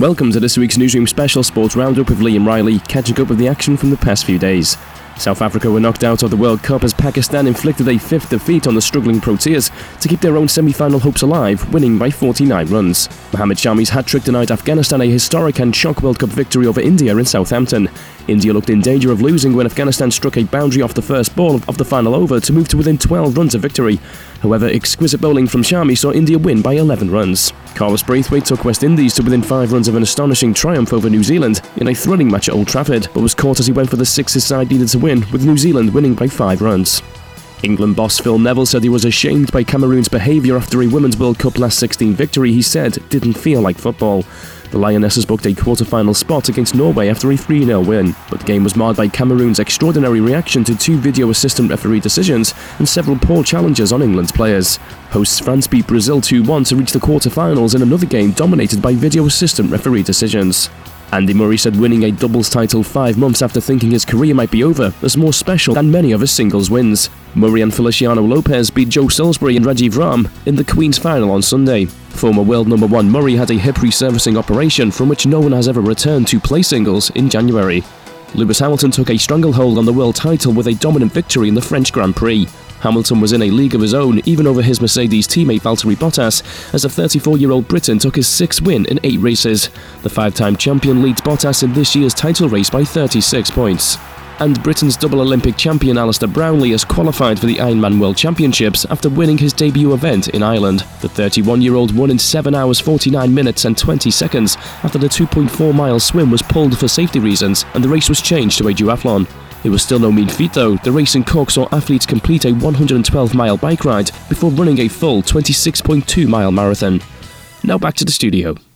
Welcome to this week's Newsroom Special Sports Roundup with Liam Riley, catching up with the action from the past few days. South Africa were knocked out of the World Cup as Pakistan inflicted a fifth defeat on the struggling Proteas to keep their own semi-final hopes alive, winning by 49 runs. Mohammad Shami's hat-trick denied Afghanistan a historic and shock World Cup victory over India in Southampton. India looked in danger of losing when Afghanistan struck a boundary off the first ball of the final over to move to within 12 runs of victory. However, exquisite bowling from Shami saw India win by 11 runs. Carlos Brathwaite took West Indies to within 5 runs of an astonishing triumph over New Zealand in a thrilling match at Old Trafford, but was caught as he went for the sixes side needed to win, with New Zealand winning by 5 runs. England boss Phil Neville said he was ashamed by Cameroon's behaviour after a Women's World Cup last 16 victory he said didn't feel like football. The Lionesses booked a quarter-final spot against Norway after a 3-0 win, but the game was marred by Cameroon's extraordinary reaction to two video assistant referee decisions and several poor challenges on England's players. Hosts France beat Brazil 2-1 to reach the quarter-finals in another game dominated by video assistant referee decisions. Andy Murray said winning a doubles title five months after thinking his career might be over was more special than many of his singles wins. Murray and Feliciano Lopez beat Joe Salisbury and Rajeev Ram in the Queen's final on Sunday. Former world number one Murray had a hip resurfacing operation from which no one has ever returned to play singles in January. Lewis Hamilton took a stranglehold on the world title with a dominant victory in the French Grand Prix. Hamilton was in a league of his own, even over his Mercedes teammate Valtteri Bottas, as the 34 year old Briton took his sixth win in eight races. The five time champion leads Bottas in this year's title race by 36 points. And Britain's double Olympic champion Alistair Brownlee has qualified for the Ironman World Championships after winning his debut event in Ireland. The 31 year old won in 7 hours 49 minutes and 20 seconds after the 2.4 mile swim was pulled for safety reasons and the race was changed to a duathlon. It was still no mean feat though. The race in Cork saw athletes complete a 112 mile bike ride before running a full 26.2 mile marathon. Now back to the studio.